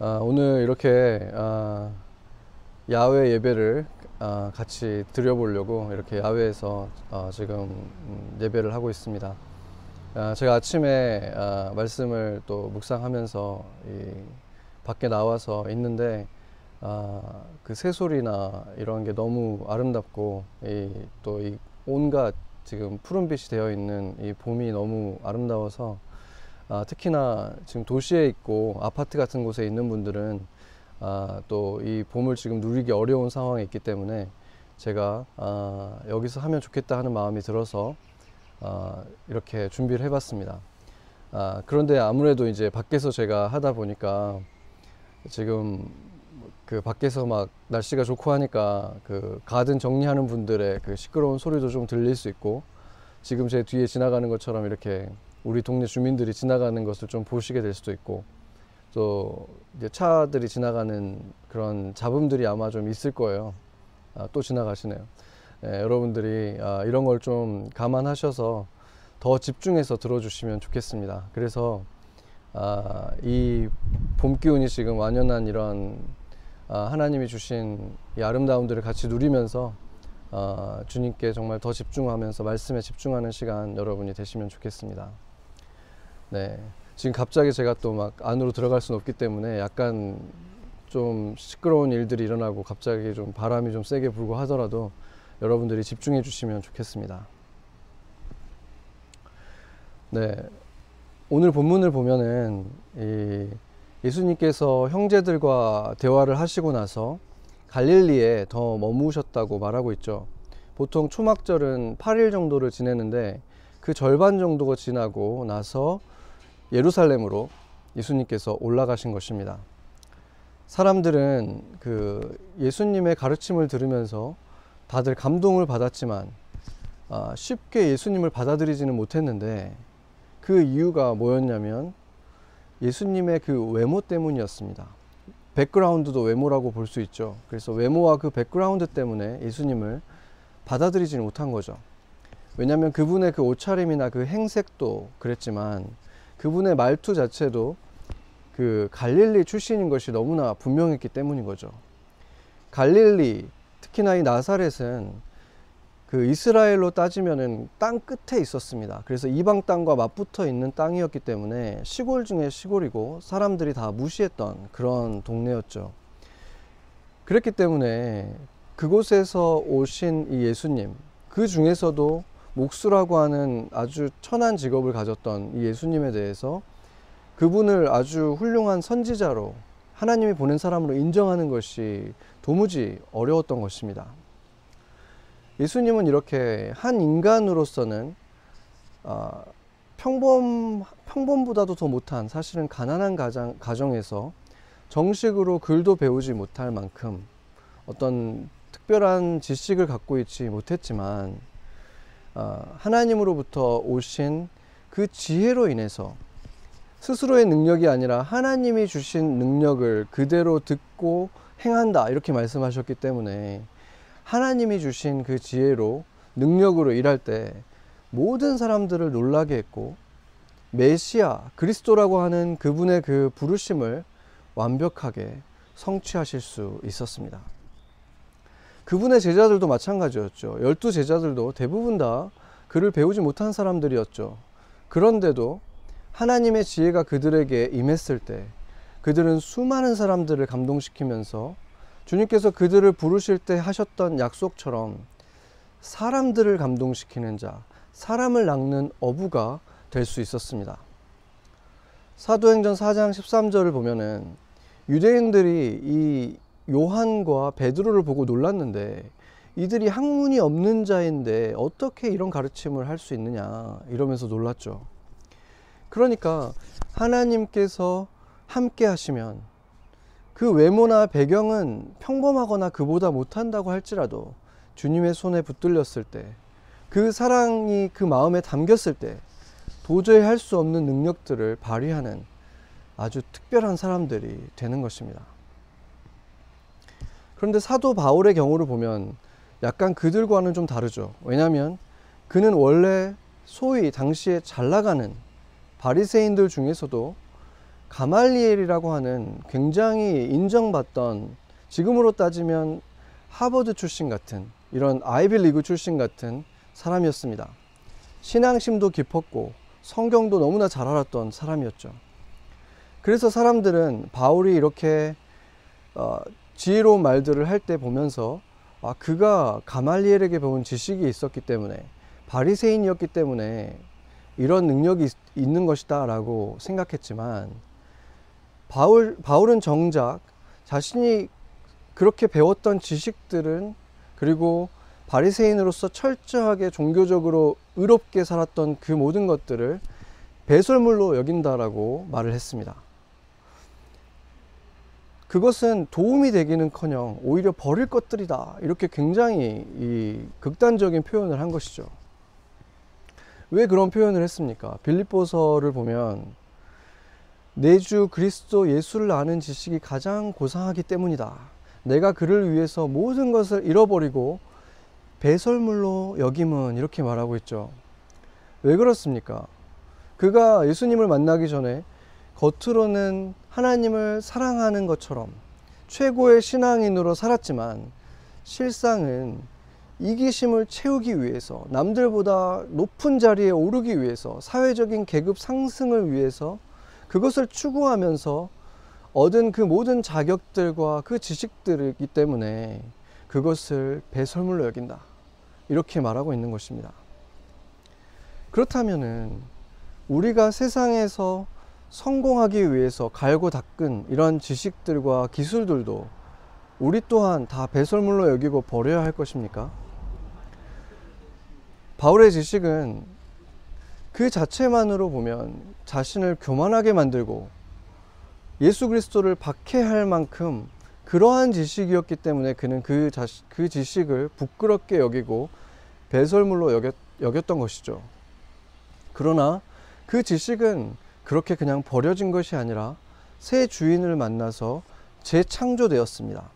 아, 오늘 이렇게 아, 야외 예배를 아, 같이 드려보려고 이렇게 야외에서 어, 지금 음, 예배를 하고 있습니다. 아, 제가 아침에 아, 말씀을 또 묵상하면서 이 밖에 나와서 있는데 아, 그 새소리나 이런 게 너무 아름답고 또이 온갖 지금 푸른빛이 되어 있는 이 봄이 너무 아름다워서 아, 특히나 지금 도시에 있고 아파트 같은 곳에 있는 분들은 아, 또 이 봄을 지금 누리기 어려운 상황에 있기 때문에 제가 아, 여기서 하면 좋겠다 하는 마음이 들어서 아, 이렇게 준비를 해봤습니다. 아, 그런데 아무래도 이제 밖에서 제가 하다 보니까 지금 그 밖에서 막 날씨가 좋고 하니까 그 가든 정리하는 분들의 그 시끄러운 소리도 좀 들릴 수 있고 지금 제 뒤에 지나가는 것처럼 이렇게 우리 동네 주민들이 지나가는 것을 좀 보시게 될 수도 있고 또 차들이 지나가는 그런 잡음들이 아마 좀 있을 거예요. 아, 또 지나가시네요. 예, 여러분들이 아, 이런 걸 좀 감안하셔서 더 집중해서 들어주시면 좋겠습니다. 그래서 아, 이봄 기운이 지금 완연한 이런 아, 하나님이 주신 이 아름다움들을 같이 누리면서 아, 주님께 정말 더 집중하면서 말씀에 집중하는 시간 여러분이 되시면 좋겠습니다. 네. 지금 갑자기 제가 또 막 안으로 들어갈 수는 없기 때문에 약간 좀 시끄러운 일들이 일어나고 갑자기 좀 바람이 좀 세게 불고 하더라도 여러분들이 집중해 주시면 좋겠습니다. 네. 오늘 본문을 보면은 이 예수님께서 형제들과 대화를 하시고 나서 갈릴리에 더 머무셨다고 말하고 있죠. 보통 초막절은 8일 정도를 지내는데 그 절반 정도가 지나고 나서 예루살렘으로 예수님께서 올라가신 것입니다. 사람들은 그 예수님의 가르침을 들으면서 다들 감동을 받았지만 아, 쉽게 예수님을 받아들이지는 못했는데 그 이유가 뭐였냐면 예수님의 그 외모 때문이었습니다. background도 외모라고 볼 수 있죠. 그래서 외모와 그 background 때문에 예수님을 받아들이지 못한 거죠. 왜냐하면 그분의 그 옷차림이나 그 행색도 그랬지만 그분의 말투 자체도 그 갈릴리 출신인 것이 너무나 분명했기 때문인 거죠. 갈릴리, 특히나 이 나사렛은 그 이스라엘로 따지면은 땅 끝에 있었습니다. 그래서 이방 땅과 맞붙어 있는 땅이었기 때문에 시골 중에 시골이고 사람들이 다 무시했던 그런 동네였죠. 그랬기 때문에 그곳에서 오신 이 예수님, 그 중에서도 목수라고 하는 아주 천한 직업을 가졌던 이 예수님에 대해서 그분을 아주 훌륭한 선지자로 하나님이 보낸 사람으로 인정하는 것이 도무지 어려웠던 것입니다. 예수님은 이렇게 한 인간으로서는 어, 평범 평범보다도 더 못한 사실은 가난한 가정, 가정에서 정식으로 글도 배우지 못할 만큼 어떤 특별한 지식을 갖고 있지 못했지만 어, 하나님으로부터 오신 그 지혜로 인해서 스스로의 능력이 아니라 하나님이 주신 능력을 그대로 듣고 행한다 이렇게 말씀하셨기 때문에 하나님이 주신 그 지혜로 능력으로 일할 때 모든 사람들을 놀라게 했고 메시아 그리스도라고 하는 그분의 그 부르심을 완벽하게 성취하실 수 있었습니다. 그분의 제자들도 마찬가지였죠. 열두 제자들도 대부분 다 그를 배우지 못한 사람들이었죠. 그런데도 하나님의 지혜가 그들에게 임했을 때 그들은 수많은 사람들을 감동시키면서 주님께서 그들을 부르실 때 하셨던 약속처럼 사람들을 감동시키는 자, 사람을 낚는 어부가 될 수 있었습니다. 사도행전 4장 13절을 보면은 유대인들이 이 요한과 베드로를 보고 놀랐는데 이들이 학문이 없는 자인데 어떻게 이런 가르침을 할 수 있느냐 이러면서 놀랐죠. 그러니까 하나님께서 함께 하시면 그 외모나 배경은 평범하거나 그보다 못한다고 할지라도 주님의 손에 붙들렸을 때 그 사랑이 그 마음에 담겼을 때 도저히 할 수 없는 능력들을 발휘하는 아주 특별한 사람들이 되는 것입니다. 그런데 사도 바울의 경우를 보면 약간 그들과는 좀 다르죠. 왜냐하면 그는 원래 소위 당시에 잘 나가는 바리새인들 중에서도 가말리엘이라고 하는 굉장히 인정받던 지금으로 따지면 하버드 출신 같은 이런 아이빌리그 출신 같은 사람이었습니다. 신앙심도 깊었고 성경도 너무나 잘 알았던 사람이었죠. 그래서 사람들은 바울이 이렇게 어, 지혜로운 말들을 할 때 보면서 아, 그가 가말리엘에게 배운 지식이 있었기 때문에 바리새인이었기 때문에 이런 능력이 있, 는 것이다라고 생각했지만 바울 바울은 정작 자신이 그렇게 배웠던 지식들은 그리고 바리새인으로서 철저하게 종교적으로 의롭게 살았던 그 모든 것들을 배설물로 여긴다라고 말을 했습니다. 그것은 도움이 되기는커녕 오히려 버릴 것들이다 이렇게 굉장히 이 극단적인 표현을 한 것이죠. 왜 그런 표현을 했습니까? 빌립보서를 보면 내주 그리스도 예수를 아는 지식이 가장 고상하기 때문이다. 내가 그를 위해서 모든 것을 잃어버리고 배설물로 여김은 이렇게 말하고 있죠. 왜 그렇습니까? 그가 예수님을 만나기 전에 겉으로는 하나님을 사랑하는 것처럼 최고의 신앙인으로 살았지만 실상은 이기심을 채우기 위해서 남들보다 높은 자리에 오르기 위해서 사회적인 계급 상승을 위해서 그것을 추구하면서 얻은 그 모든 자격들과 그 지식들이기 때문에 그것을 배설물로 여긴다. 이렇게 말하고 있는 것입니다. 그렇다면은 우리가 세상에서 성공하기 위해서 갈고 닦은 이런 지식들과 기술들도 우리 또한 다 배설물로 여기고 버려야 할 것입니까? 바울의 지식은 그 자체만으로 보면 자신을 교만하게 만들고 예수 그리스도를 박해할 만큼 그러한 지식이었기 때문에 그는 그, 자시, 그 지식을 부끄럽게 여기고 배설물로 여겼, 여겼던 것이죠. 그러나 그 지식은 그렇게 그냥 버려진 것이 아니라 새 주인을 만나서 재창조되었습니다.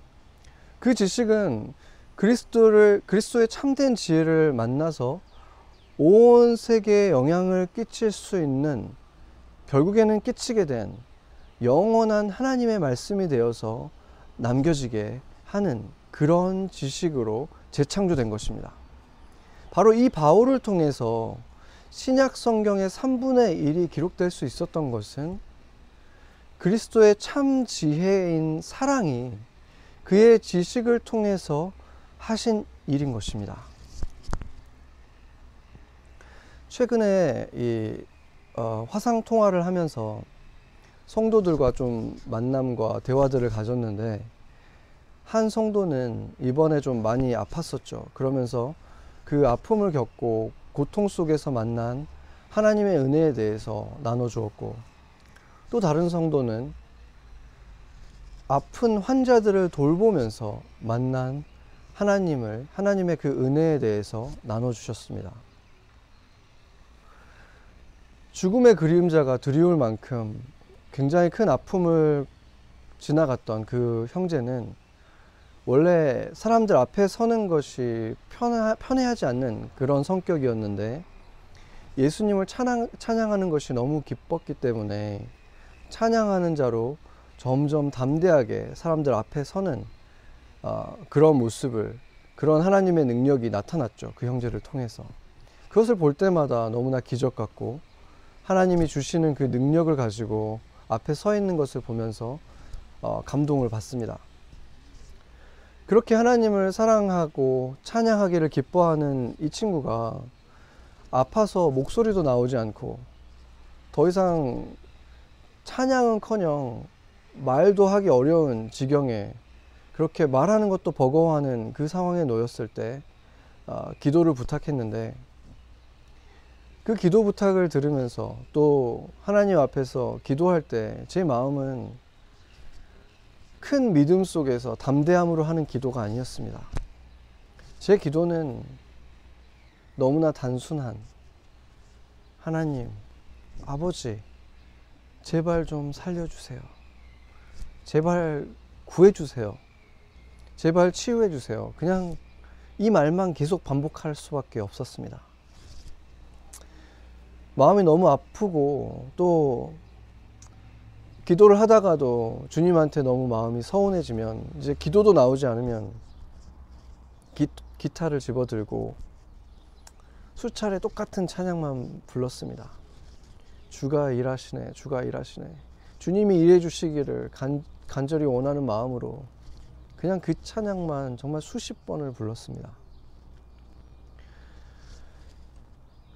그 지식은 그리스도를 그리스도의 참된 지혜를 만나서 온 세계에 영향을 끼칠 수 있는 결국에는 끼치게 된 영원한 하나님의 말씀이 되어서 남겨지게 하는 그런 지식으로 재창조된 것입니다. 바로 이 바울을 통해서 신약 성경의 3분의 1이 기록될 수 있었던 것은 그리스도의 참 지혜인 사랑이 그의 지식을 통해서 하신 일인 것입니다. 최근에 이 어, 화상 통화를 하면서 성도들과 좀 만남과 대화들을 가졌는데 한 성도는 이번에 좀 많이 아팠었죠. 그러면서 그 아픔을 겪고 고통 속에서 만난 하나님의 은혜에 대해서 나눠주었고 또 다른 성도는 아픈 환자들을 돌보면서 만난 하나님을 하나님의 그 은혜에 대해서 나눠 주셨습니다. 죽음의 그림자가 두려울 만큼 굉장히 큰 아픔을 지나갔던 그 형제는 원래 사람들 앞에 서는 것이 편하, 편해하지 않는 그런 성격이었는데 예수님을 찬양, 찬양하는 것이 너무 기뻤기 때문에 찬양하는 자로 점점 담대하게 사람들 앞에 서는 어, 그런 모습을 그런 하나님의 능력이 나타났죠. 그 형제를 통해서. 그것을 볼 때마다 너무나 기적 같고 하나님이 주시는 그 능력을 가지고 앞에 서 있는 것을 보면서 어, 감동을 받습니다. 그렇게 하나님을 사랑하고 찬양하기를 기뻐하는 이 친구가 아파서 목소리도 나오지 않고 더 이상 찬양은 커녕 말도 하기 어려운 지경에 그렇게 말하는 것도 버거워하는 그 상황에 놓였을 때 어, 기도를 부탁했는데 그 기도 부탁을 들으면서 또 하나님 앞에서 기도할 때 제 마음은 큰 믿음 속에서 담대함으로 하는 기도가 아니었습니다. 제 기도는 너무나 단순한 하나님, 아버지, 제발 좀 살려주세요. 제발 구해주세요. 제발 치유해주세요. 그냥 이 말만 계속 반복할 수밖에 없었습니다. 마음이 너무 아프고 또 기도를 하다가도 주님한테 너무 마음이 서운해지면 이제 기도도 나오지 않으면 기, 기타를 집어들고 수차례 똑같은 찬양만 불렀습니다. 주가 일하시네, 주가 일하시네. 주님이 일해 주시기를 간, 간절히 원하는 마음으로 그냥 그 찬양만 정말 수십 번을 불렀습니다.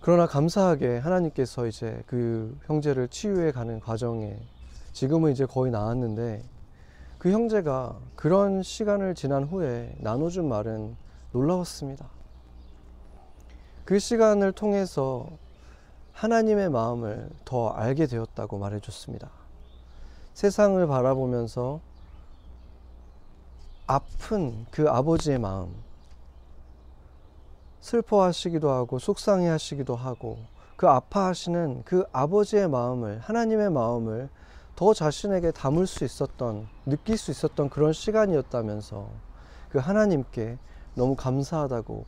그러나 감사하게 하나님께서 이제 그 형제를 치유해 가는 과정에 지금은 이제 거의 나았는데 그 형제가 그런 시간을 지난 후에 나눠준 말은 놀라웠습니다. 그 시간을 통해서 하나님의 마음을 더 알게 되었다고 말해줬습니다. 세상을 바라보면서 아픈 그 아버지의 마음, 슬퍼하시기도 하고 속상해 하시기도 하고 그 아파하시는 그 아버지의 마음을 하나님의 마음을 더 자신에게 담을 수 있었던 느낄 수 있었던 그런 시간이었다면서 그 하나님께 너무 감사하다고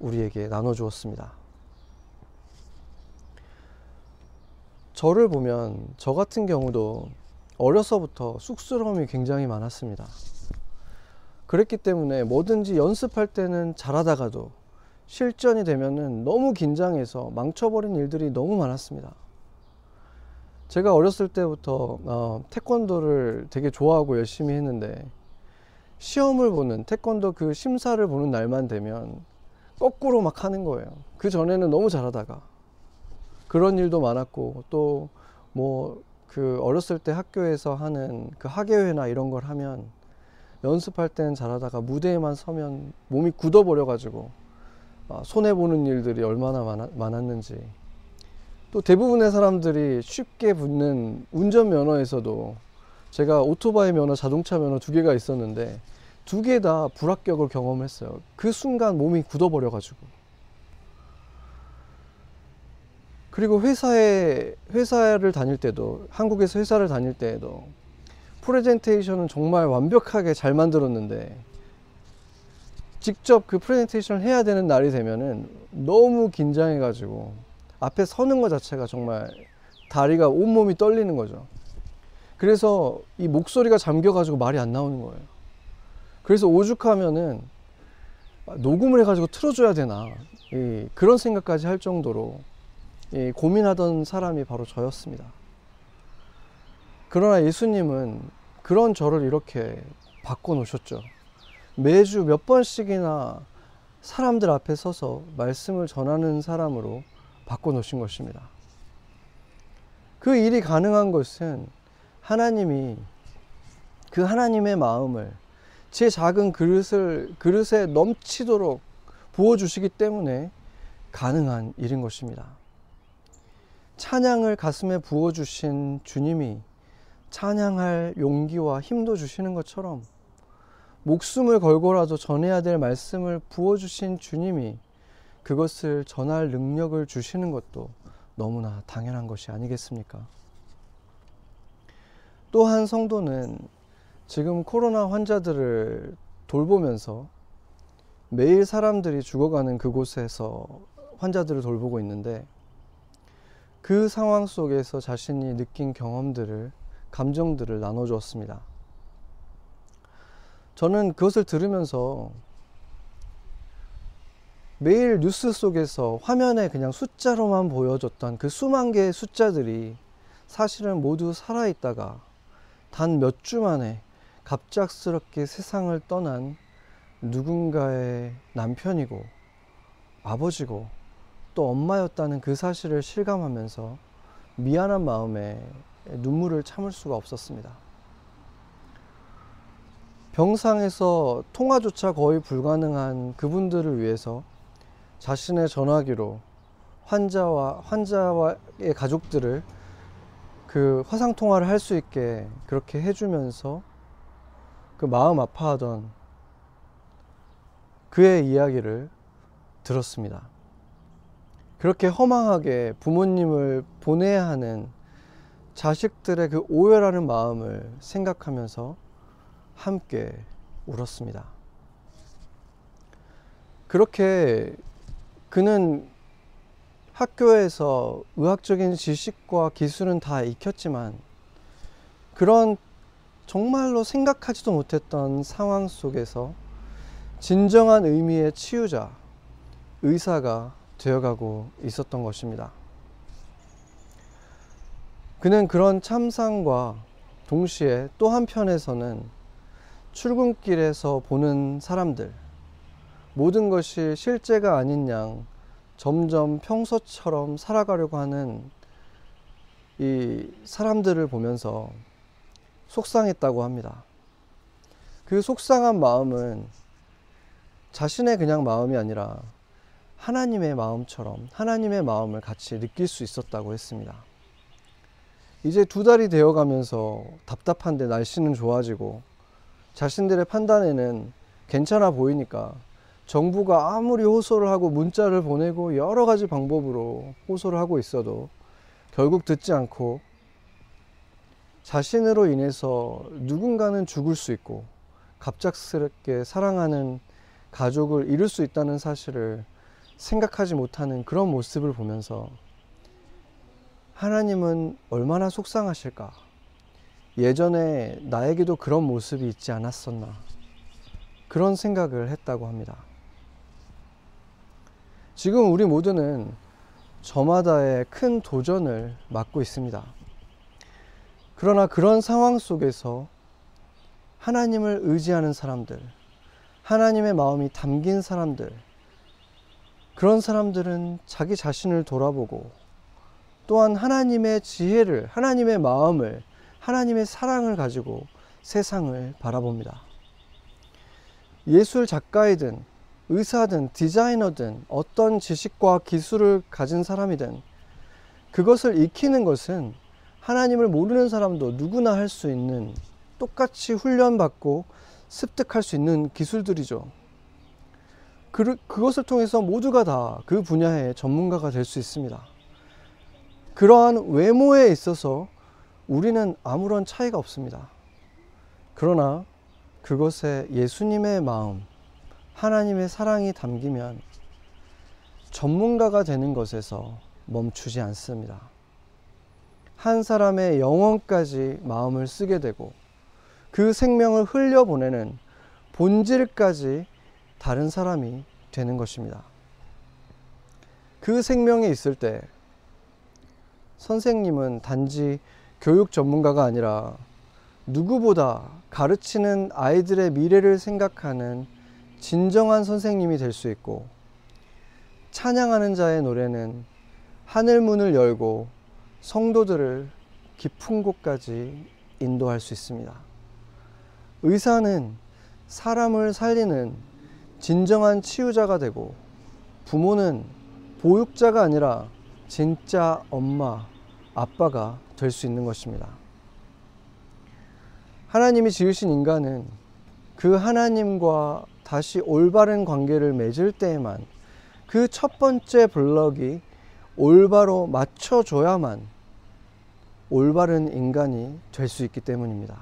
우리에게 나눠 주었습니다. 저를 보면 저 같은 경우도 어려서부터 쑥스러움이 굉장히 많았습니다. 그랬기 때문에 뭐든지 연습할 때는 잘하다가도 실전이 되면은 너무 긴장해서 망쳐버린 일들이 너무 많았습니다. 제가 어렸을 때부터 어, 태권도를 되게 좋아하고 열심히 했는데 시험을 보는 태권도 그 심사를 보는 날만 되면 거꾸로 막 하는 거예요. 그 전에는 너무 잘하다가 그런 일도 많았고 또 뭐 그 어렸을 때 학교에서 하는 그 학예회나 이런 걸 하면 연습할 때는 잘하다가 무대에만 서면 몸이 굳어버려 가지고 아, 손해 보는 일들이 얼마나 많았는지 또 대부분의 사람들이 쉽게 붙는 운전 면허에서도 제가 오토바이 면허, 자동차 면허 두 개가 있었는데 두 개 다 불합격을 경험했어요. 그 순간 몸이 굳어버려 가지고. 그리고 회사에 회사를 다닐 때도 한국에서 회사를 다닐 때에도 프레젠테이션은 정말 완벽하게 잘 만들었는데 직접 그 프레젠테이션을 해야 되는 날이 되면은 너무 긴장해 가지고 앞에 서는 것 자체가 정말 다리가 온몸이 떨리는 거죠. 그래서 이 목소리가 잠겨가지고 말이 안 나오는 거예요. 그래서 오죽하면은 녹음을 해가지고 틀어줘야 되나 그런 생각까지 할 정도로 고민하던 사람이 바로 저였습니다. 그러나 예수님은 그런 저를 이렇게 바꿔놓으셨죠. 매주 몇 번씩이나 사람들 앞에 서서 말씀을 전하는 사람으로 바꿔놓으신 것입니다. 그 일이 가능한 것은 하나님이 그 하나님의 마음을 제 작은 그릇을 그릇에 넘치도록 부어 주시기 때문에 가능한 일인 것입니다. 찬양을 가슴에 부어 주신 주님이 찬양할 용기와 힘도 주시는 것처럼 목숨을 걸고라도 전해야 될 말씀을 부어 주신 주님이 그것을 전할 능력을 주시는 것도 너무나 당연한 것이 아니겠습니까? 또한 성도는 지금 코로나 환자들을 돌보면서 매일 사람들이 죽어가는 그곳에서 환자들을 돌보고 있는데 그 상황 속에서 자신이 느낀 경험들을, 감정들을 나눠 주었습니다. 저는 그것을 들으면서 매일 뉴스 속에서 화면에 그냥 숫자로만 보여줬던 그 수만 개의 숫자들이 사실은 모두 살아있다가 단 몇 주 만에 갑작스럽게 세상을 떠난 누군가의 남편이고 아버지고 또 엄마였다는 그 사실을 실감하면서 미안한 마음에 눈물을 참을 수가 없었습니다. 병상에서 통화조차 거의 불가능한 그분들을 위해서 자신의 전화기로 환자와 환자와의 가족들을 그 화상 통화를 할 수 있게 그렇게 해주면서 그 마음 아파하던 그의 이야기를 들었습니다. 그렇게 허망하게 부모님을 보내야 하는 자식들의 그 오열하는 마음을 생각하면서 함께 울었습니다. 그렇게 그는 학교에서 의학적인 지식과 기술은 다 익혔지만 그런 정말로 생각하지도 못했던 상황 속에서 진정한 의미의 치유자, 의사가 되어가고 있었던 것입니다. 그는 그런 참상과 동시에 또 한편에서는 출근길에서 보는 사람들, 모든 것이 실제가 아닌 양 점점 평소처럼 살아가려고 하는 이 사람들을 보면서 속상했다고 합니다. 그 속상한 마음은 자신의 그냥 마음이 아니라 하나님의 마음처럼 하나님의 마음을 같이 느낄 수 있었다고 했습니다. 이제 두 달이 되어 가면서 답답한데 날씨는 좋아지고 자신들의 판단에는 괜찮아 보이니까 정부가 아무리 호소를 하고 문자를 보내고 여러 가지 방법으로 호소를 하고 있어도 결국 듣지 않고 자신으로 인해서 누군가는 죽을 수 있고 갑작스럽게 사랑하는 가족을 잃을 수 있다는 사실을 생각하지 못하는 그런 모습을 보면서 하나님은 얼마나 속상하실까? 예전에 나에게도 그런 모습이 있지 않았었나? 그런 생각을 했다고 합니다. 지금 우리 모두는 저마다의 큰 도전을 맞고 있습니다. 그러나 그런 상황 속에서 하나님을 의지하는 사람들, 하나님의 마음이 담긴 사람들, 그런 사람들은 자기 자신을 돌아보고 또한 하나님의 지혜를, 하나님의 마음을, 하나님의 사랑을 가지고 세상을 바라봅니다. 예술 작가이든 의사든 디자이너든 어떤 지식과 기술을 가진 사람이든 그것을 익히는 것은 하나님을 모르는 사람도 누구나 할 수 있는 똑같이 훈련받고 습득할 수 있는 기술들이죠. 그, 그것을 통해서 모두가 다 그 분야의 전문가가 될 수 있습니다. 그러한 외모에 있어서 우리는 아무런 차이가 없습니다. 그러나 그것에 예수님의 마음, 하나님의 사랑이 담기면 전문가가 되는 것에서 멈추지 않습니다. 한 사람의 영혼까지 마음을 쓰게 되고 그 생명을 흘려보내는 본질까지 다른 사람이 되는 것입니다. 그 생명이 있을 때 선생님은 단지 교육 전문가가 아니라 누구보다 가르치는 아이들의 미래를 생각하는 진정한 선생님이 될 수 있고 찬양하는 자의 노래는 하늘 문을 열고 성도들을 깊은 곳까지 인도할 수 있습니다. 의사는 사람을 살리는 진정한 치유자가 되고 부모는 보육자가 아니라 진짜 엄마, 아빠가 될 수 있는 것입니다. 하나님이 지으신 인간은 그 하나님과 다시 올바른 관계를 맺을 때에만 그 첫 번째 블럭이 올바로 맞춰줘야만 올바른 인간이 될 수 있기 때문입니다.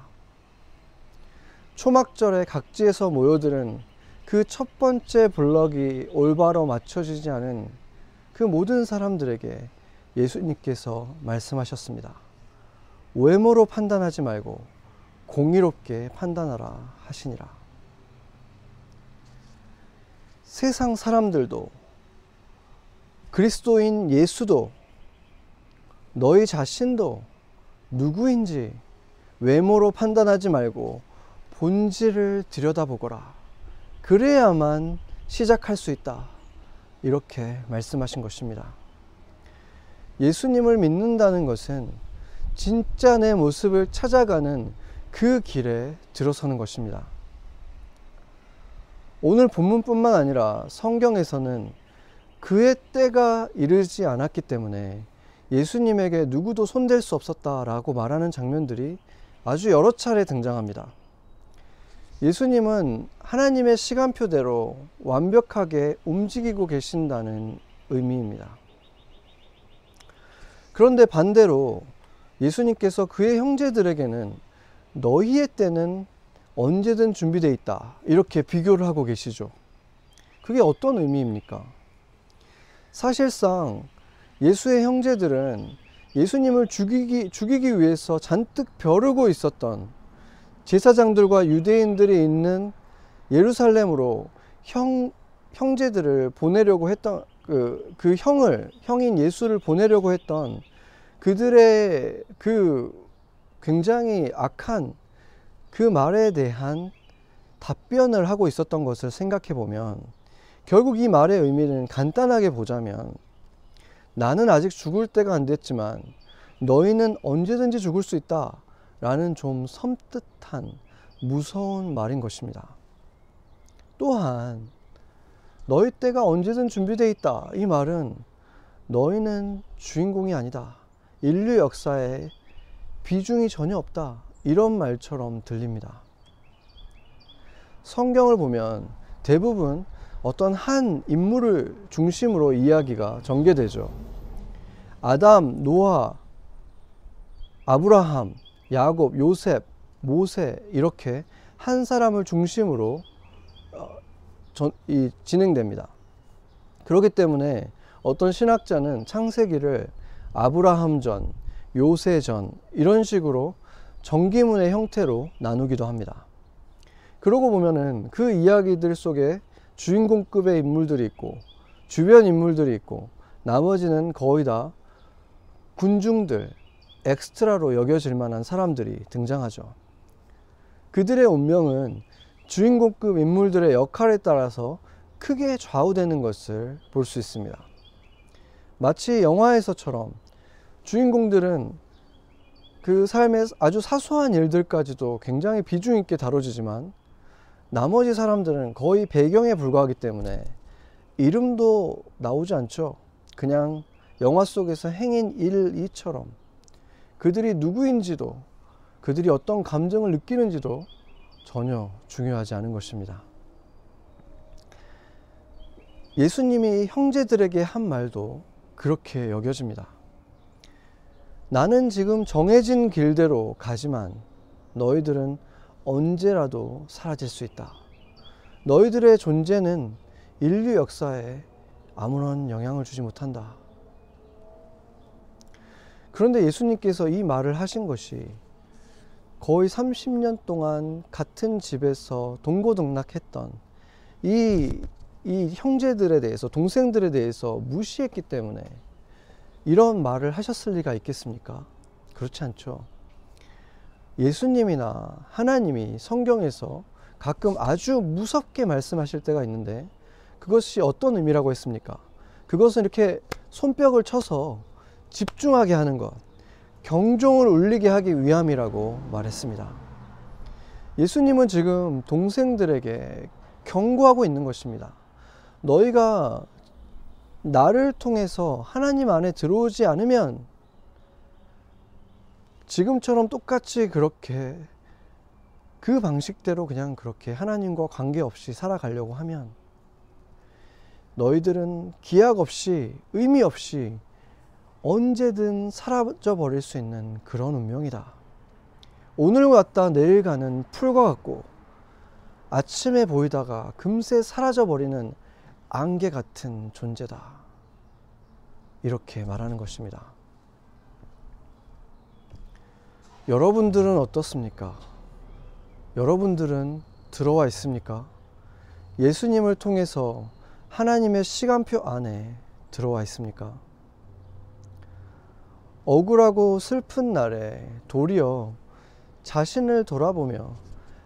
초막절에 각지에서 모여들은 그첫 번째 블럭이 올바로 맞춰지지 않은 그 모든 사람들에게 예수님께서 말씀하셨습니다. 외모로 판단하지 말고 공의롭게 판단하라 하시니라. 세상 사람들도 그리스도인 예수도 너희 자신도 누구인지 외모로 판단하지 말고 본질을 들여다보거라. 그래야만 시작할 수 있다. 이렇게 말씀하신 것입니다. 예수님을 믿는다는 것은 진짜 내 모습을 찾아가는 그 길에 들어서는 것입니다. 오늘 본문뿐만 아니라 성경에서는 그의 때가 이르지 않았기 때문에 예수님에게 누구도 손댈 수 없었다라고 말하는 장면들이 아주 여러 차례 등장합니다. 예수님은 하나님의 시간표대로 완벽하게 움직이고 계신다는 의미입니다. 그런데 반대로 예수님께서 그의 형제들에게는 너희의 때는 언제든 준비되어 있다. 이렇게 비교를 하고 계시죠. 그게 어떤 의미입니까? 사실상 예수의 형제들은 예수님을 죽이기, 죽이기 위해서 잔뜩 벼르고 있었던 제사장들과 유대인들이 있는 예루살렘으로 형, 형제들을 보내려고 했던 그, 그 형을, 형인 예수를 보내려고 했던 그들의 그 굉장히 악한 그 말에 대한 답변을 하고 있었던 것을 생각해 보면 결국 이 말의 의미는 간단하게 보자면 나는 아직 죽을 때가 안 됐지만 너희는 언제든지 죽을 수 있다 라는 좀 섬뜩한 무서운 말인 것입니다. 또한 너희 때가 언제든 준비되어 있다. 이 말은 너희는 주인공이 아니다. 인류 역사에 비중이 전혀 없다. 이런 말처럼 들립니다. 성경을 보면 대부분 어떤 한 인물을 중심으로 이야기가 전개되죠. 아담, 노아, 아브라함, 야곱, 요셉, 모세 이렇게 한 사람을 중심으로 어, 전, 이, 진행됩니다. 그렇기 때문에 어떤 신학자는 창세기를 아브라함 전, 요세 전 이런 식으로 전기문의 형태로 나누기도 합니다. 그러고 보면은 그 이야기들 속에 주인공급의 인물들이 있고 주변 인물들이 있고 나머지는 거의 다 군중들, 엑스트라로 여겨질 만한 사람들이 등장하죠. 그들의 운명은 주인공급 인물들의 역할에 따라서 크게 좌우되는 것을 볼 수 있습니다. 마치 영화에서처럼 주인공들은 그 삶의 아주 사소한 일들까지도 굉장히 비중 있게 다뤄지지만 나머지 사람들은 거의 배경에 불과하기 때문에 이름도 나오지 않죠. 그냥 영화 속에서 행인 1, 2처럼 그들이 누구인지도 그들이 어떤 감정을 느끼는지도 전혀 중요하지 않은 것입니다. 예수님이 형제들에게 한 말도 그렇게 여겨집니다. 나는 지금 정해진 길대로 가지만 너희들은 언제라도 사라질 수 있다. 너희들의 존재는 인류 역사에 아무런 영향을 주지 못한다. 그런데 예수님께서 이 말을 하신 것이 거의 30년 동안 같은 집에서 동고동락했던 이, 이 형제들에 대해서, 동생들에 대해서 무시했기 때문에 이런 말을 하셨을 리가 있겠습니까? 그렇지 않죠. 예수님이나 하나님이 성경에서 가끔 아주 무섭게 말씀하실 때가 있는데 그것이 어떤 의미라고 했습니까? 그것은 이렇게 손뼉을 쳐서 집중하게 하는 것, 경종을 울리게 하기 위함이라고 말했습니다. 예수님은 지금 동생들에게 경고하고 있는 것입니다. 너희가 나를 통해서 하나님 안에 들어오지 않으면 지금처럼 똑같이 그렇게 그 방식대로 그냥 그렇게 하나님과 관계없이 살아가려고 하면 너희들은 기약 없이 의미 없이 언제든 사라져 버릴 수 있는 그런 운명이다. 오늘 왔다 내일 가는 풀과 같고 아침에 보이다가 금세 사라져 버리는 안개 같은 존재다. 이렇게 말하는 것입니다. 여러분들은 어떻습니까? 여러분들은 들어와 있습니까? 예수님을 통해서 하나님의 시간표 안에 들어와 있습니까? 억울하고 슬픈 날에 도리어 자신을 돌아보며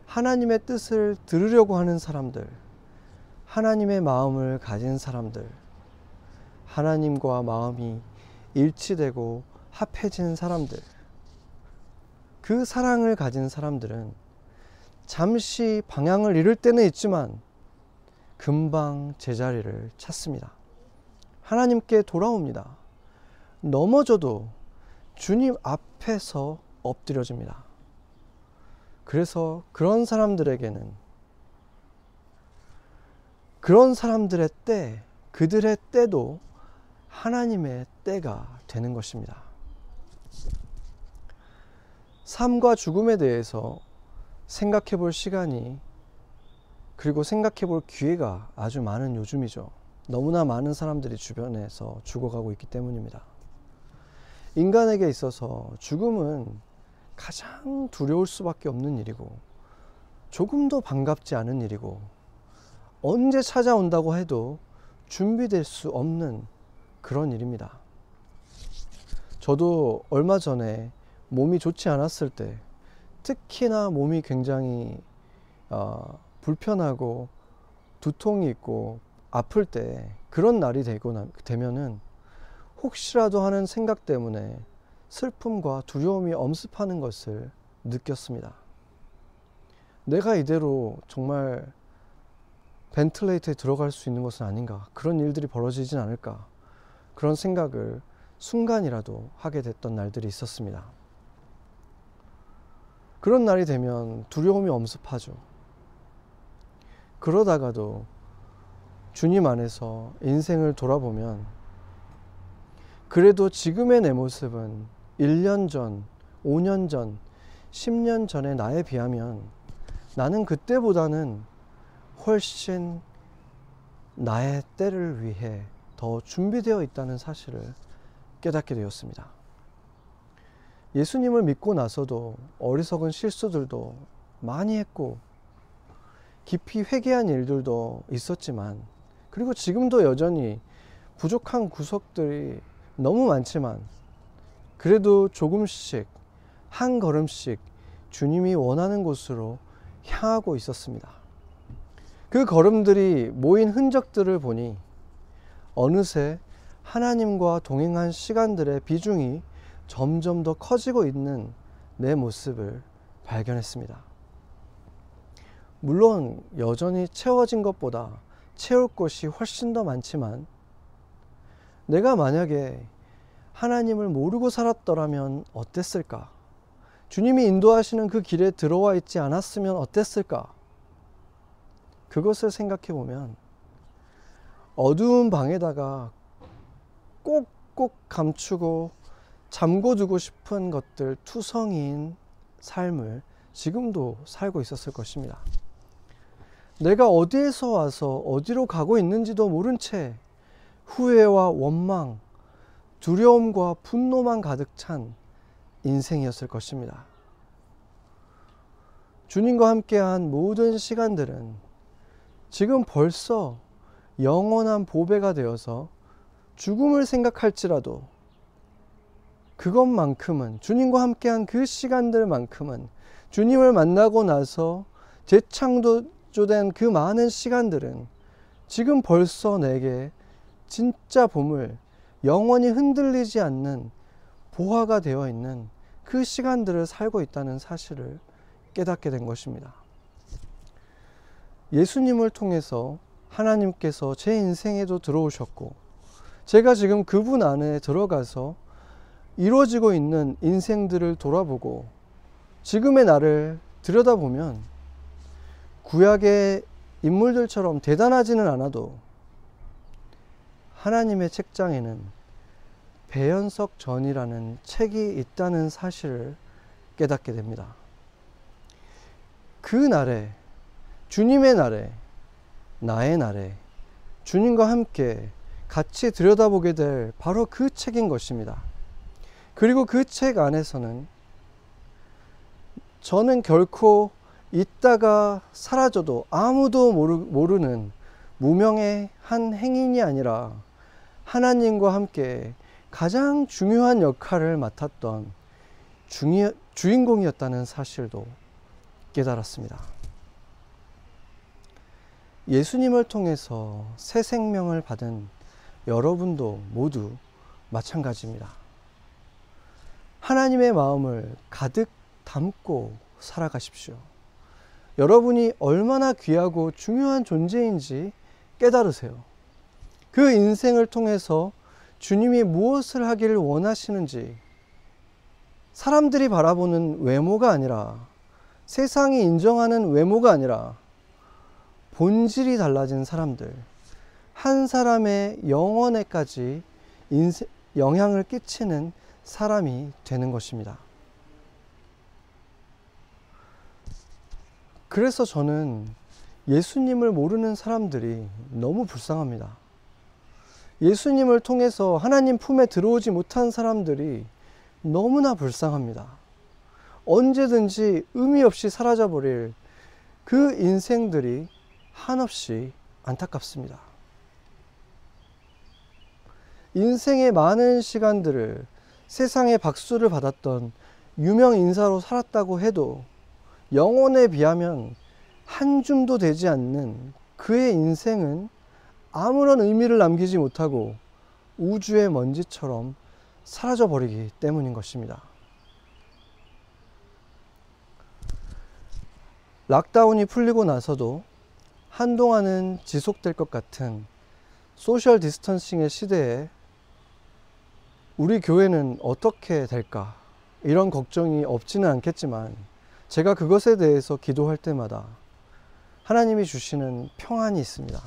하나님의 뜻을 들으려고 하는 사람들, 하나님의 마음을 가진 사람들, 하나님과 마음이 일치되고 합해진 사람들, 그 사랑을 가진 사람들은 잠시 방향을 잃을 때는 있지만 금방 제자리를 찾습니다. 하나님께 돌아옵니다. 넘어져도 주님 앞에서 엎드려집니다. 그래서 그런 사람들에게는 그런 사람들의 때, 그들의 때도 하나님의 때가 되는 것입니다. 삶과 죽음에 대해서 생각해 볼 시간이 그리고 생각해 볼 기회가 아주 많은 요즘이죠. 너무나 많은 사람들이 주변에서 죽어가고 있기 때문입니다. 인간에게 있어서 죽음은 가장 두려울 수밖에 없는 일이고 조금도 반갑지 않은 일이고 언제 찾아온다고 해도 준비될 수 없는 그런 일입니다. 저도 얼마 전에 몸이 좋지 않았을 때 특히나 몸이 굉장히 어, 불편하고 두통이 있고 아플 때 그런 날이 되고 나, 되면은 혹시라도 하는 생각 때문에 슬픔과 두려움이 엄습하는 것을 느꼈습니다. 내가 이대로 정말 벤틀레이터에 들어갈 수 있는 것은 아닌가. 그런 일들이 벌어지진 않을까. 그런 생각을 순간이라도 하게 됐던 날들이 있었습니다. 그런 날이 되면 두려움이 엄습하죠. 그러다가도 주님 안에서 인생을 돌아보면 그래도 지금의 내 모습은 1년 전, 5년 전, 10년 전의 나에 비하면 나는 그때보다는 훨씬 나의 때를 위해 더 준비되어 있다는 사실을 깨닫게 되었습니다. 예수님을 믿고 나서도 어리석은 실수들도 많이 했고 깊이 회개한 일들도 있었지만 그리고 지금도 여전히 부족한 구석들이 너무 많지만 그래도 조금씩 한 걸음씩 주님이 원하는 곳으로 향하고 있었습니다. 그 걸음들이 모인 흔적들을 보니 어느새 하나님과 동행한 시간들의 비중이 점점 더 커지고 있는 내 모습을 발견했습니다. 물론 여전히 채워진 것보다 채울 것이 훨씬 더 많지만 내가 만약에 하나님을 모르고 살았더라면 어땠을까? 주님이 인도하시는 그 길에 들어와 있지 않았으면 어땠을까? 그것을 생각해 보면 어두운 방에다가 꼭꼭 감추고 잠궈두고 싶은 것들 투성이인 삶을 지금도 살고 있었을 것입니다. 내가 어디에서 와서 어디로 가고 있는지도 모른 채 후회와 원망, 두려움과 분노만 가득 찬 인생이었을 것입니다. 주님과 함께한 모든 시간들은 지금 벌써 영원한 보배가 되어서 죽음을 생각할지라도 그것만큼은 주님과 함께한 그 시간들만큼은 주님을 만나고 나서 재창조된 그 많은 시간들은 지금 벌써 내게 진짜 보물, 영원히 흔들리지 않는 보화가 되어 있는 그 시간들을 살고 있다는 사실을 깨닫게 된 것입니다. 예수님을 통해서 하나님께서 제 인생에도 들어오셨고, 제가 지금 그분 안에 들어가서 이루어지고 있는 인생들을 돌아보고, 지금의 나를 들여다보면, 구약의 인물들처럼 대단하지는 않아도, 하나님의 책장에는 배연석 전이라는 책이 있다는 사실을 깨닫게 됩니다. 그 날에, 주님의 날에, 나의 날에, 주님과 함께 같이 들여다보게 될 바로 그 책인 것입니다. 그리고 그 책 안에서는 저는 결코 있다가 사라져도 아무도 모르, 모르는 무명의 한 행인이 아니라 하나님과 함께 가장 중요한 역할을 맡았던 주인공이었다는 사실도 깨달았습니다. 예수님을 통해서 새 생명을 받은 여러분도 모두 마찬가지입니다. 하나님의 마음을 가득 담고 살아가십시오. 여러분이 얼마나 귀하고 중요한 존재인지 깨달으세요. 그 인생을 통해서 주님이 무엇을 하기를 원하시는지 사람들이 바라보는 외모가 아니라 세상이 인정하는 외모가 아니라 본질이 달라진 사람들, 한 사람의 영혼에까지 인생, 영향을 끼치는 사람이 되는 것입니다. 그래서 저는 예수님을 모르는 사람들이 너무 불쌍합니다. 예수님을 통해서 하나님 품에 들어오지 못한 사람들이 너무나 불쌍합니다. 언제든지 의미 없이 사라져버릴 그 인생들이 한없이 안타깝습니다. 인생의 많은 시간들을 세상의 박수를 받았던 유명 인사로 살았다고 해도 영혼에 비하면 한 줌도 되지 않는 그의 인생은 아무런 의미를 남기지 못하고 우주의 먼지처럼 사라져 버리기 때문인 것입니다. lockdown이 풀리고 나서도 한동안은 지속될 것 같은 social distancing의 시대에 우리 교회는 어떻게 될까? 이런 걱정이 없지는 않겠지만 제가 그것에 대해서 기도할 때마다 하나님이 주시는 평안이 있습니다.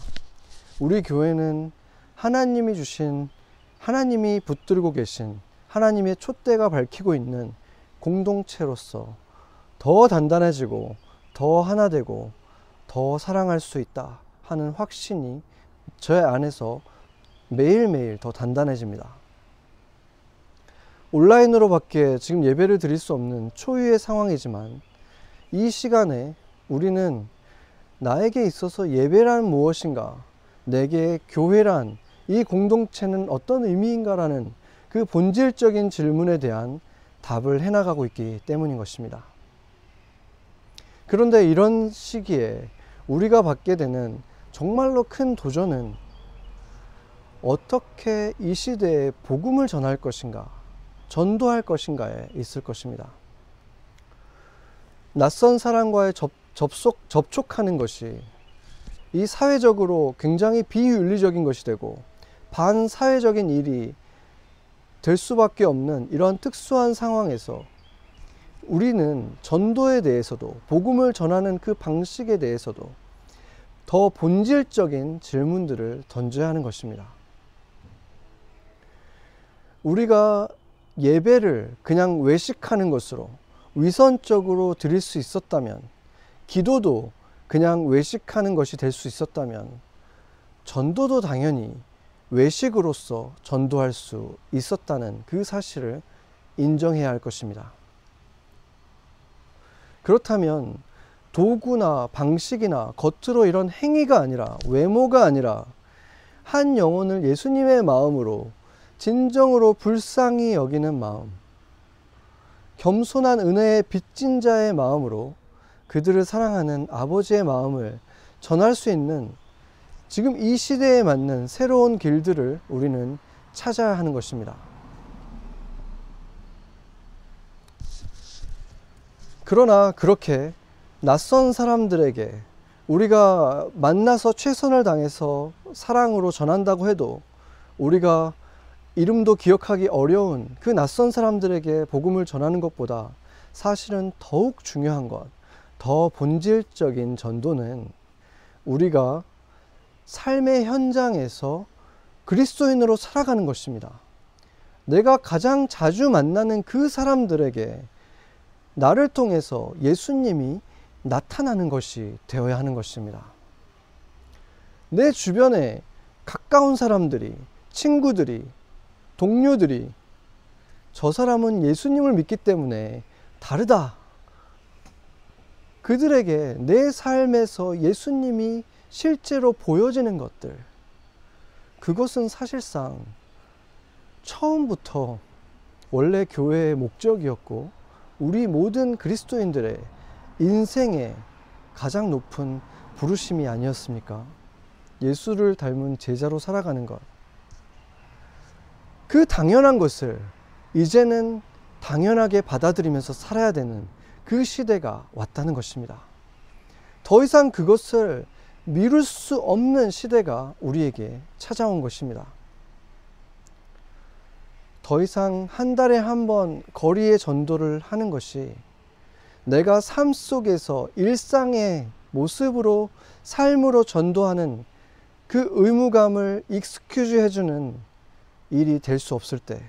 우리 교회는 하나님이 주신 하나님이 붙들고 계신 하나님의 촛대가 밝히고 있는 공동체로서 더 단단해지고 더 하나 되고 더 사랑할 수 있다 하는 확신이 저의 안에서 매일매일 더 단단해집니다. 온라인으로밖에 지금 예배를 드릴 수 없는 초유의 상황이지만 이 시간에 우리는 나에게 있어서 예배란 무엇인가, 내게 교회란 이 공동체는 어떤 의미인가라는 그 본질적인 질문에 대한 답을 해나가고 있기 때문인 것입니다. 그런데 이런 시기에 우리가 받게 되는 정말로 큰 도전은 어떻게 이 시대에 복음을 전할 것인가, 전도할 것인가에 있을 것입니다. 낯선 사람과의 접, 접속, 접촉하는 것이 이 사회적으로 굉장히 비윤리적인 것이 되고 반사회적인 일이 될 수밖에 없는 이런 특수한 상황에서 우리는 전도에 대해서도 복음을 전하는 그 방식에 대해서도 더 본질적인 질문들을 던져야 하는 것입니다. 우리가 예배를 그냥 외식하는 것으로 위선적으로 드릴 수 있었다면, 기도도 그냥 외식하는 것이 될 수 있었다면, 전도도 당연히 외식으로서 전도할 수 있었다는 그 사실을 인정해야 할 것입니다. 그렇다면 도구나 방식이나 겉으로 이런 행위가 아니라 외모가 아니라 한 영혼을 예수님의 마음으로 진정으로 불쌍히 여기는 마음, 겸손한 은혜의 빚진 자의 마음으로 그들을 사랑하는 아버지의 마음을 전할 수 있는 지금 이 시대에 맞는 새로운 길들을 우리는 찾아야 하는 것입니다. 그러나 그렇게 낯선 사람들에게 우리가 만나서 최선을 당해서 사랑으로 전한다고 해도 우리가 이름도 기억하기 어려운 그 낯선 사람들에게 복음을 전하는 것보다 사실은 더욱 중요한 것, 더 본질적인 전도는 우리가 삶의 현장에서 그리스도인으로 살아가는 것입니다. 내가 가장 자주 만나는 그 사람들에게 나를 통해서 예수님이 나타나는 것이 되어야 하는 것입니다. 내 주변에 가까운 사람들이, 친구들이, 동료들이 저 사람은 예수님을 믿기 때문에 다르다. 그들에게 내 삶에서 예수님이 실제로 보여지는 것들. 그것은 사실상 처음부터 원래 교회의 목적이었고 우리 모든 그리스도인들의 인생의 가장 높은 부르심이 아니었습니까? 예수를 닮은 제자로 살아가는 것. 그 당연한 것을 이제는 당연하게 받아들이면서 살아야 되는 그 시대가 왔다는 것입니다. 더 이상 그것을 미룰 수 없는 시대가 우리에게 찾아온 것입니다. 더 이상 한 달에 한 번 거리의 전도를 하는 것이 내가 삶 속에서 일상의 모습으로 삶으로 전도하는 그 의무감을 excuse 해주는 일이 될 수 없을 때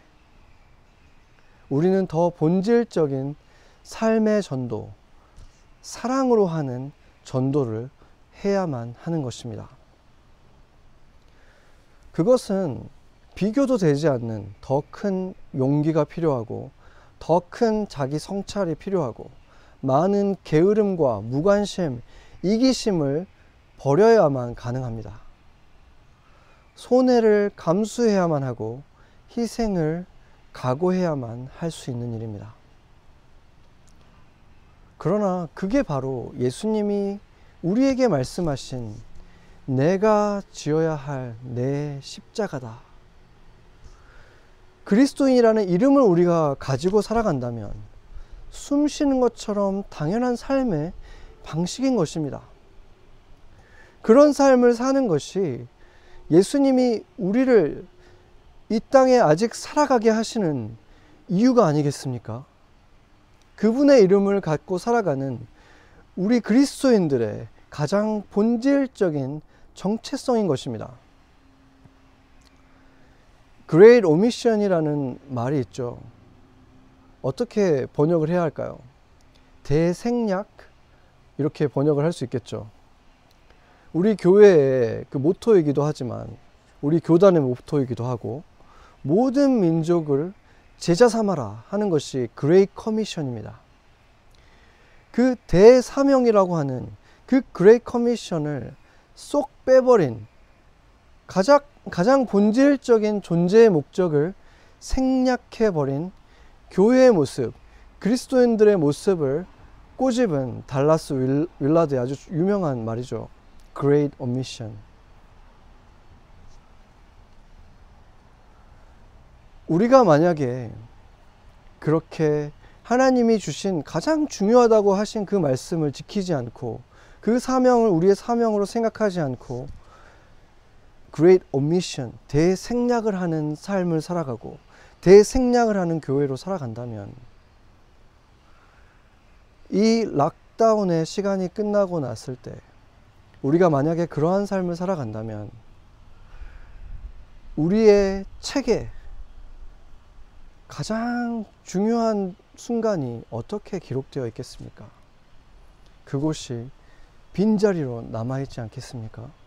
우리는 더 본질적인 삶의 전도, 사랑으로 하는 전도를 해야만 하는 것입니다. 그것은 비교도 되지 않는 더 큰 용기가 필요하고 더 큰 자기 성찰이 필요하고 많은 게으름과 무관심, 이기심을 버려야만 가능합니다. 손해를 감수해야만 하고 희생을 각오해야만 할 수 있는 일입니다. 그러나 그게 바로 예수님이 우리에게 말씀하신 내가 지어야 할 내 십자가다. 그리스도인이라는 이름을 우리가 가지고 살아간다면 숨 쉬는 것처럼 당연한 삶의 방식인 것입니다. 그런 삶을 사는 것이 예수님이 우리를 이 땅에 아직 살아가게 하시는 이유가 아니겠습니까? 그분의 이름을 갖고 살아가는 우리 그리스도인들의 가장 본질적인 정체성인 것입니다. Great Omission이라는 말이 있죠. 어떻게 번역을 해야 할까요? 대생략 이렇게 번역을 할 수 있겠죠. 우리 교회의 그 모토이기도 하지만 우리 교단의 모토이기도 하고 모든 민족을 제자 삼아라 하는 것이 Great Commission입니다. 그 대사명이라고 하는 그 Great Commission을 쏙 빼버린 가장, 가장 본질적인 존재의 목적을 생략해버린 교회의 모습, 그리스도인들의 모습을 꼬집은 달라스 윌, 윌라드의 아주 유명한 말이죠. Great Omission. 우리가 만약에 그렇게 하나님이 주신 가장 중요하다고 하신 그 말씀을 지키지 않고 그 사명을 우리의 사명으로 생각하지 않고 Great Omission, 대생략을 하는 삶을 살아가고 대생략을 하는 교회로 살아간다면 이 락다운의 시간이 끝나고 났을 때 우리가 만약에 그러한 삶을 살아간다면 우리의 책에 가장 중요한 순간이 어떻게 기록되어 있겠습니까? 그곳이 빈자리로 남아있지 않겠습니까?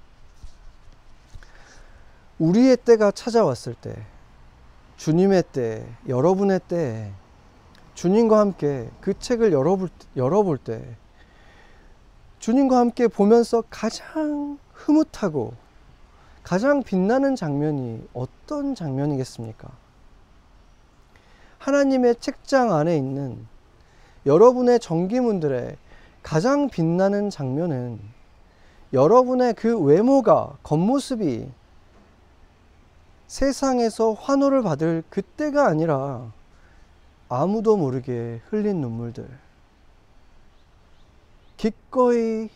우리의 때가 찾아왔을 때, 주님의 때, 여러분의 때, 주님과 함께 그 책을 열어볼, 열어볼 때, 주님과 함께 보면서 가장 흐뭇하고 가장 빛나는 장면이 어떤 장면이겠습니까? 하나님의 책장 안에 있는 여러분의 정기문들의 가장 빛나는 장면은 여러분의 그 외모가, 겉모습이 세상에서 환호를 받을 그때가 아니라 아무도 모르게 흘린 눈물들. 기꺼이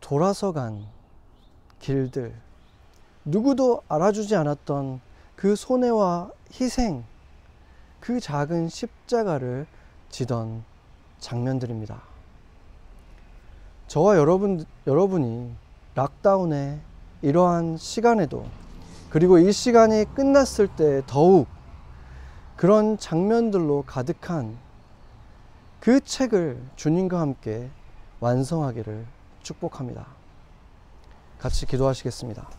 돌아서 간 길들. 누구도 알아주지 않았던 그 손해와 희생. 그 작은 십자가를 지던 장면들입니다. 저와 여러분, 여러분이 락다운의 이러한 시간에도 그리고 이 시간이 끝났을 때 더욱 그런 장면들로 가득한 그 책을 주님과 함께 완성하기를 축복합니다. 같이 기도하시겠습니다.